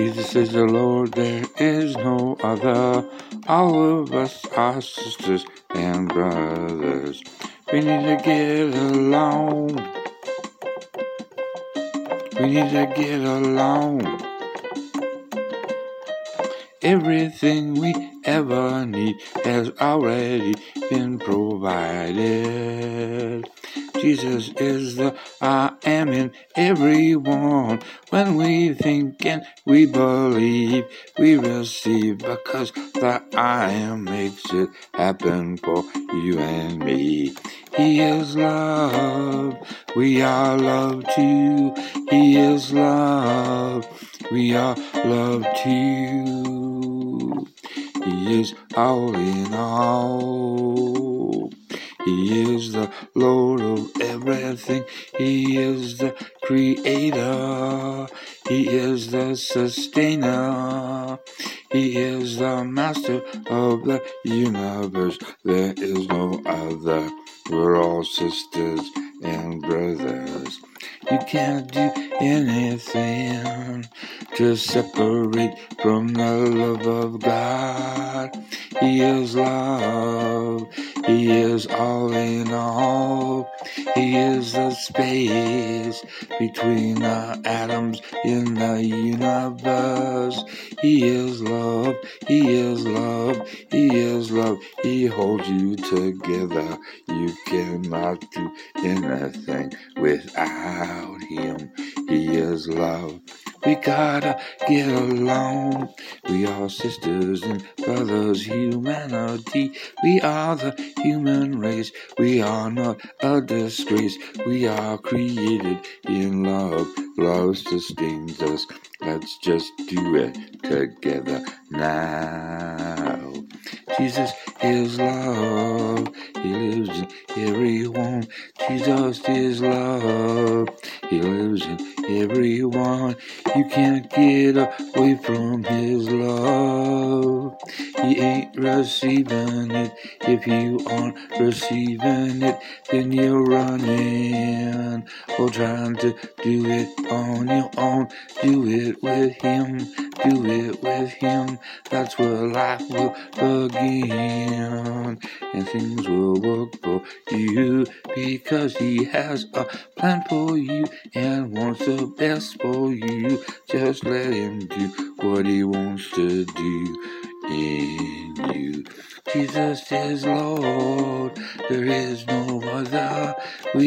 Jesus is the Lord, there is no other. All of us are sisters and brothers. We need to get along. We need to get along. Everything we ever need has already been provided. Jesus is the I am in everyone. When we think and we believe, we receive because the I am makes it happen for you and me. He is love. We are love too. He is love. We are love too. He is all in all. He is the Lord of everything. He is the creator. He is the sustainer. He is the master of the universe. There is no other. We're all sisters and brothers. You can't do anything to separate from the love of God. He is love. He is all in all. He is the space between the atoms in the universe. He is love. He is love. He is love. He holds you together. You cannot do anything without him. He is love. We gotta get along. We are sisters and brothers, humanity. We are the human race. We are not a disgrace. We are created in love. Love sustains us. Let's just do it together now. Jesus is love. He lives in everyone. Jesus is love. He lives in everyone. You can't get away from His love. He ain't receiving it. If you aren't receiving it, then you're running or trying to do it on your own. Do it with Him. Do it with Him. That's where life will begin. And things will work for you because He has a plan for you and wants the best for you. Just let Him do what He wants to do in you. Jesus is Lord, there is no other. We